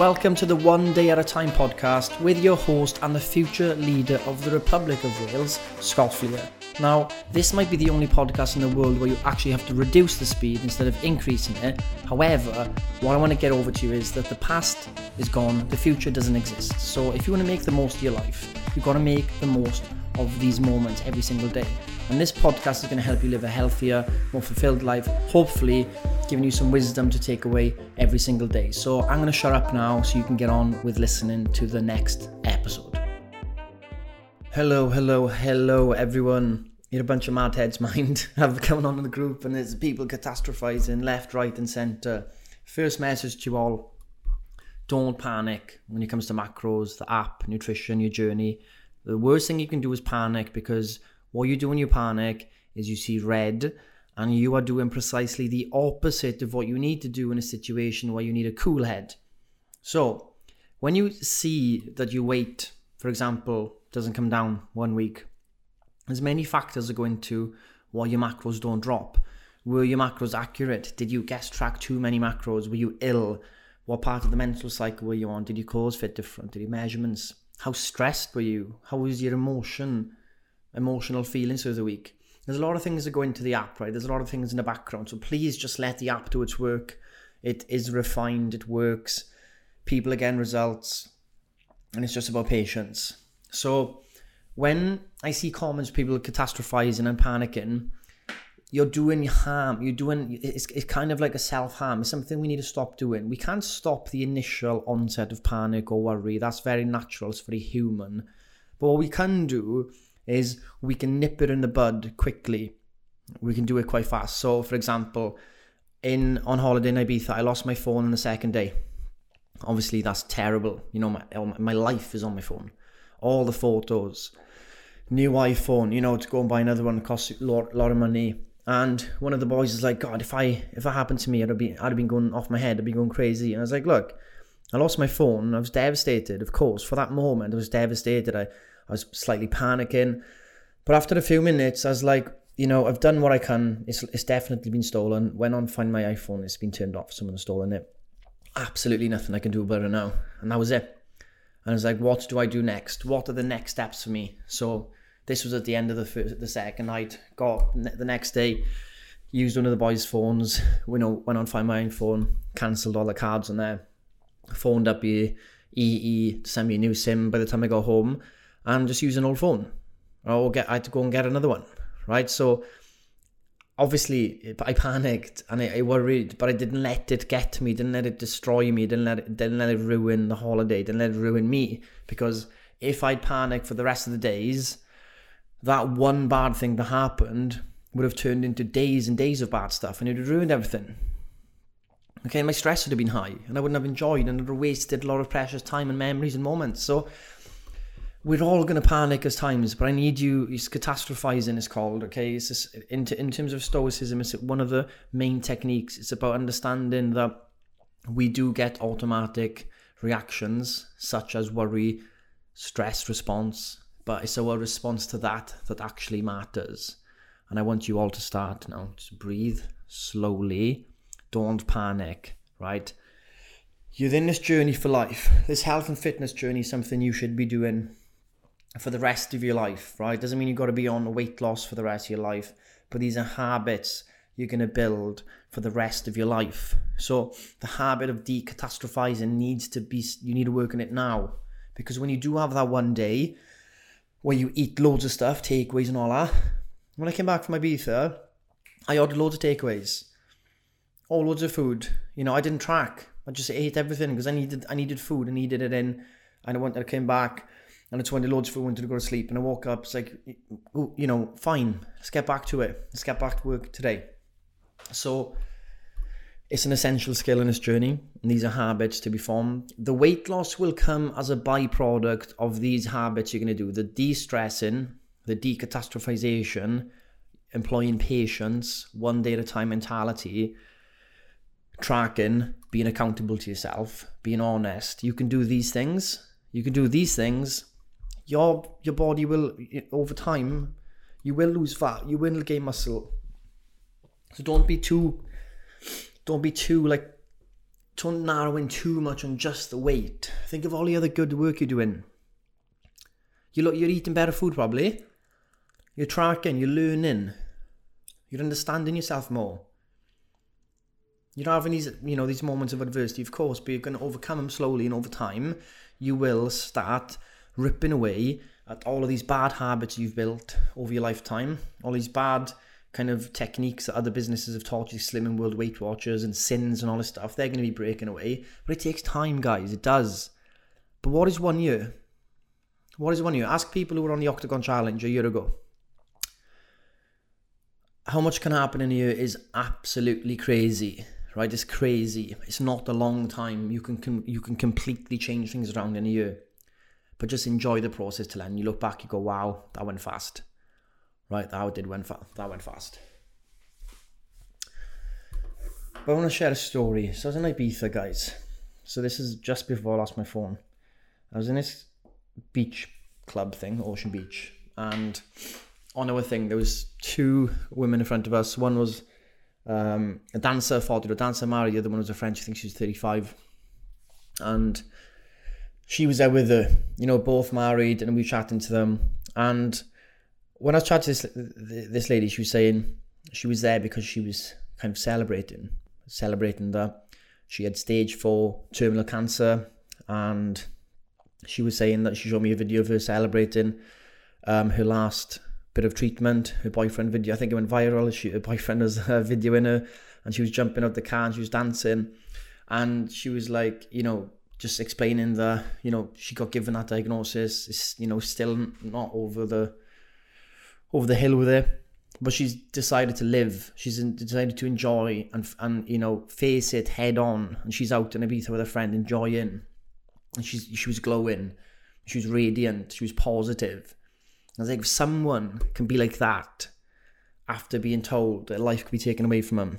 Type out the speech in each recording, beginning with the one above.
Welcome to the One Day at a Time podcast with your host and the future leader of the Republic of Wales, Scott Fleer. Now, this might be the only podcast in the world where you actually have to reduce the speed instead of increasing it. However, what I want to get over to you is that the past is gone, the future doesn't exist. So, if you want to make the most of your life, you've got to make the most of these moments every single day. And this podcast is going to help you live a healthier, more fulfilled life, hopefully giving you some wisdom to take away every single day. So I'm going to shut up now so you can get on with listening to the next episode. Hello, hello, hello, everyone. You're a bunch of mad heads, mind. I've come on in the group and there's people catastrophizing left, right, and centre. First message to you all don't panic when it comes to macros, the app, nutrition, your journey. The worst thing you can do is panic because what you do when you panic is you see red and you are doing precisely the opposite of what you need to do in a situation where you need a cool head. So, when you see that your weight, for example, doesn't come down one week, there's many factors that go into why your macros don't drop. Were your macros accurate? Did you guess track too many macros? Were you ill? What part of the menstrual cycle were you on? Did your clothes fit different? Did your measurements? How stressed were you? How was your emotion? Emotional feelings through the week. There's a lot of things that go into the app, right? There's a lot of things in the background. So please just let the app do its work. It is refined, it works. People again results. And it's just about patience. So when I see comments, people catastrophizing and panicking, you're doing harm. You're doing it's, it's kind of like a self harm. It's something we need to stop doing. We can't stop the initial onset of panic or worry. That's very natural. It's very human. But what we can do is we can nip it in the bud quickly. We can do it quite fast. So, for example, in on holiday in Ibiza, I lost my phone on the second day. Obviously, that's terrible. You know, my oh, my life is on my phone. All the photos, new iPhone. You know, to go and buy another one costs a lot, lot of money. And one of the boys is like, God, if I if that happened to me, I'd have been I'd have been going off my head. I'd be going crazy. And I was like, Look, I lost my phone. I was devastated. Of course, for that moment, I was devastated. I I was slightly panicking. But after a few minutes, I was like, you know, I've done what I can. It's, it's definitely been stolen. Went on find my iPhone. It's been turned off. Someone's stolen it. Absolutely nothing I can do about it now. And that was it. And I was like, what do I do next? What are the next steps for me? So this was at the end of the first, the second night. Got the next day, used one of the boys' phones. You know, went on find my own phone. Cancelled all the cards on there. Phoned up EE to send me a new SIM. By the time I got home, and just use an old phone. Or get I had to go and get another one, right? So obviously I panicked and I, I, worried, but I didn't let it get to me, didn't let it destroy me, didn't let it didn't let it ruin the holiday, didn't let it ruin me. Because if I'd panicked for the rest of the days, that one bad thing that happened would have turned into days and days of bad stuff and it would have ruined everything. Okay, my stress would have been high and I wouldn't have enjoyed and would have wasted a lot of precious time and memories and moments. So we're all going to panic at times, but I need you. It's catastrophizing is called. Okay, it's just, in in terms of stoicism, it's one of the main techniques. It's about understanding that we do get automatic reactions such as worry, stress response, but it's our response to that that actually matters. And I want you all to start now. Just breathe slowly. Don't panic. Right. You're in this journey for life. This health and fitness journey is something you should be doing for the rest of your life, right? Doesn't mean you've got to be on weight loss for the rest of your life, but these are habits you're going to build for the rest of your life. So the habit of decatastrophizing needs to be, you need to work on it now. Because when you do have that one day where you eat loads of stuff, takeaways and all that, when I came back from Ibiza, I ordered loads of takeaways, all loads of food. You know, I didn't track. I just ate everything because I needed, I needed food. I needed it in. And I went, I came back and it's when the loads for wanted to go to sleep. And I woke up it's like you know fine let's get back to it. Let's get back to work today. So it's an essential skill in this journey. And these are habits to be formed. The weight loss will come as a byproduct of these habits you're going to do. The de-stressing the decatastrophization employing patience one day at a time mentality tracking being accountable to yourself being honest. You can do these things. You can do these things your your body will over time you will lose fat you will gain muscle so don't be too don't be too like don't narrow in too much on just the weight. Think of all the other good work you're doing. You look, you're eating better food probably. You're tracking, you're learning, you're understanding yourself more. You're having these, you know, these moments of adversity, of course, but you're going to overcome them slowly and over time. You will start ripping away at all of these bad habits you've built over your lifetime, all these bad kind of techniques that other businesses have taught you, Slimming World Weight Watchers and sins and all this stuff, they're going to be breaking away. But it takes time, guys. It does. But what is one year? What is one year? Ask people who were on the Octagon Challenge a year ago. How much can happen in a year is absolutely crazy, right? It's crazy. It's not a long time. You can you can completely change things around in a year, but just enjoy the process till then. You look back, you go, "Wow, that went fast." Right, that did went fa- that went fast. But I want to share a story. So I was in Ibiza, guys. So this is just before I lost my phone. I was in this beach club thing, Ocean Beach, and on our thing there was two women in front of us. One was um, a dancer, 40 a dancer married. The other one was a French. I think she was 35, and she was there with her. You know, both married, and we were chatting to them. And when I chatting to this this lady, she was saying she was there because she was kind of celebrating, celebrating that she had stage four terminal cancer, and she was saying that she showed me a video of her celebrating um, her last bit of treatment. Her boyfriend video, I think it went viral. She, her boyfriend was uh, videoing her, and she was jumping out the car and she was dancing, and she was like, you know, just explaining that you know she got given that diagnosis. It's you know still not over the over the hill with it, but she's decided to live. She's decided to enjoy and and you know face it head on. And she's out in Ibiza with a friend enjoying and she's she was glowing, she was radiant, she was positive. I was like, if someone can be like that after being told that life could be taken away from them,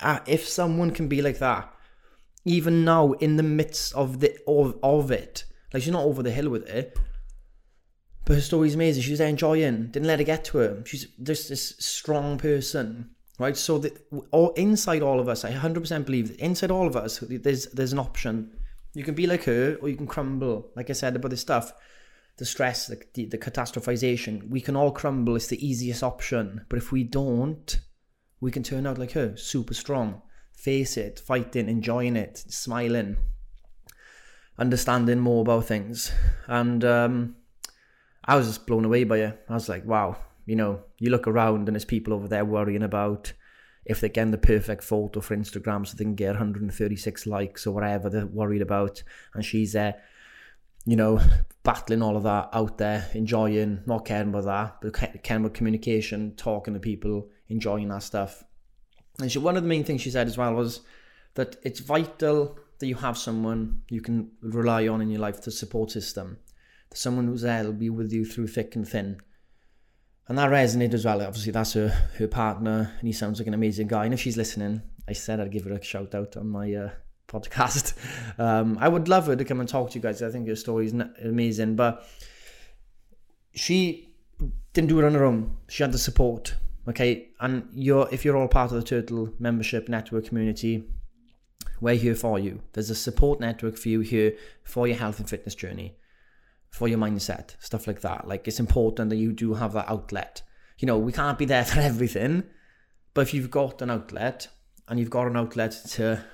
uh, if someone can be like that, even now in the midst of the of, of it, like she's not over the hill with it, but her story's amazing. She's enjoying, didn't let it get to her. She's just this strong person, right? So that all inside all of us, I 100% believe that inside all of us, there's there's an option you can be like her, or you can crumble. Like I said about this stuff, the stress, the, the, the catastrophization. We can all crumble. It's the easiest option. But if we don't, we can turn out like her, super strong. Face it, fighting, enjoying it, smiling, understanding more about things. And um, I was just blown away by it. I was like, wow, you know, you look around and there's people over there worrying about if they're getting the perfect photo for Instagram so they can get 136 likes or whatever they're worried about. And she's there, you know, battling all of that out there, enjoying, not caring about that, but caring about communication, talking to people, enjoying that stuff. And she, one of the main things she said as well was that it's vital that you have someone you can rely on in your life, the support system. Someone who's there will be with you through thick and thin and that resonated as well. Obviously, that's her her partner, and he sounds like an amazing guy. And if she's listening, I said I'd give her a shout out on my uh, podcast. Um, I would love her to come and talk to you guys. I think her story is amazing, but she didn't do it on her own. She had the support. Okay, and you're if you're all part of the Turtle membership network community, we're here for you. There's a support network for you here for your health and fitness journey for your mindset, stuff like that. Like it's important that you do have that outlet. You know, we can't be there for everything, but if you've got an outlet and you've got an outlet to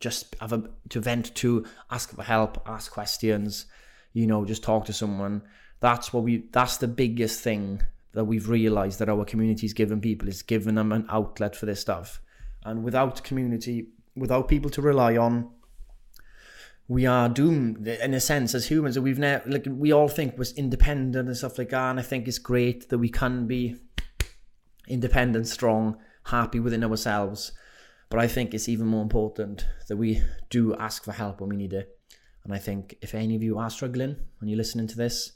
just have a to vent to, ask for help, ask questions, you know, just talk to someone. That's what we that's the biggest thing that we've realized that our community's given people is giving them an outlet for this stuff. And without community, without people to rely on, we are doomed in a sense as humans we've never like we all think was independent and stuff like that and i think it's great that we can be independent strong happy within ourselves. But i think it's even more important that we do ask for help when we need it. And i think if any of you are struggling and you're listening to this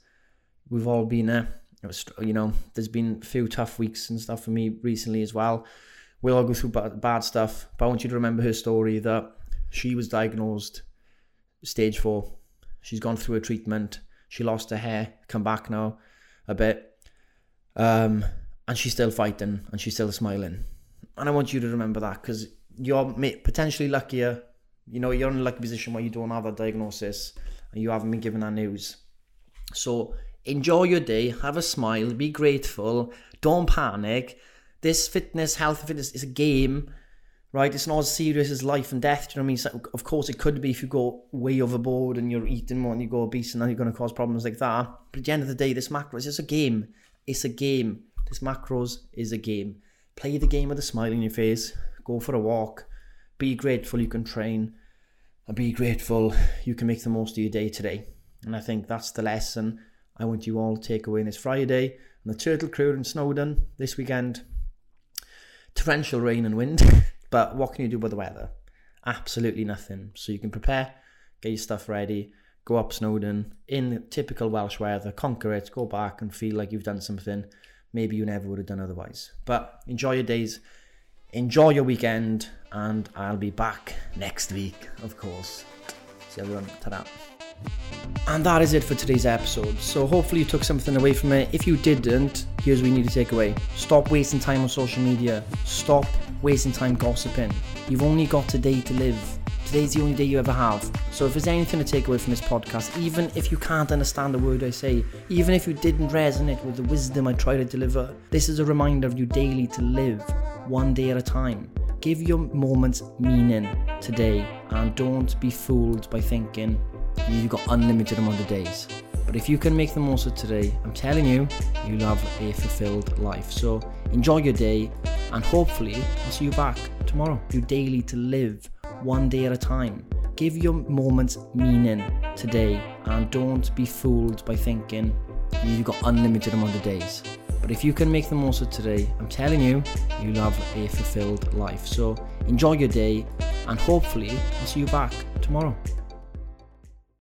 we've all been there you know there's been a few tough weeks and stuff for me recently as well we'll all go through bad stuff but i want you to remember her story that she was diagnosed stage four. She's gone through a treatment. She lost her hair, come back now a bit. Um, and she's still fighting and she's still smiling. And I want you to remember that because you're potentially luckier You know, you're in a lucky position where you don't have a diagnosis and you haven't been given that news. So enjoy your day, have a smile, be grateful, don't panic. This fitness, health and fitness is a game, right? It's not as serious as life and death. Do you know what I mean? So, of course, it could be if you go way overboard and you're eating more and you go obese and then you're going to cause problems like that. But at the end of the day, this macro is a game. It's a game. This macros is a game. Play the game with a smile on your face. Go for a walk. Be grateful you can train. And be grateful you can make the most of your day today. And I think that's the lesson I want you all to take away this Friday. And the Turtle Crew in Snowdon this weekend. Torrential rain and wind. but what can you do with the weather? Absolutely nothing. So you can prepare, get your stuff ready, go up Snowdon in typical Welsh weather, conquer it, go back and feel like you've done something maybe you never would have done otherwise. But enjoy your days, enjoy your weekend, and I'll be back next week, of course. See everyone. Ta-da. And that is it for today's episode. So hopefully you took something away from it. If you didn't, here's what you need to take away. Stop wasting time on social media. Stop wasting time gossiping. You've only got today to live. Today's the only day you ever have. So if there's anything to take away from this podcast, even if you can't understand the word I say, even if you didn't resonate with the wisdom I try to deliver, this is a reminder of you daily to live one day at a time. Give your moments meaning today and don't be fooled by thinking you've got unlimited amount of days. But if you can make the most of today, I'm telling you, you'll have a fulfilled life. So enjoy your day and hopefully I'll see you back tomorrow. You daily to live one day at a time. Give your moments meaning today and don't be fooled by thinking you've got unlimited amount of days. But if you can make the most of today, I'm telling you, you'll have a fulfilled life. So enjoy your day and hopefully I'll see you back tomorrow.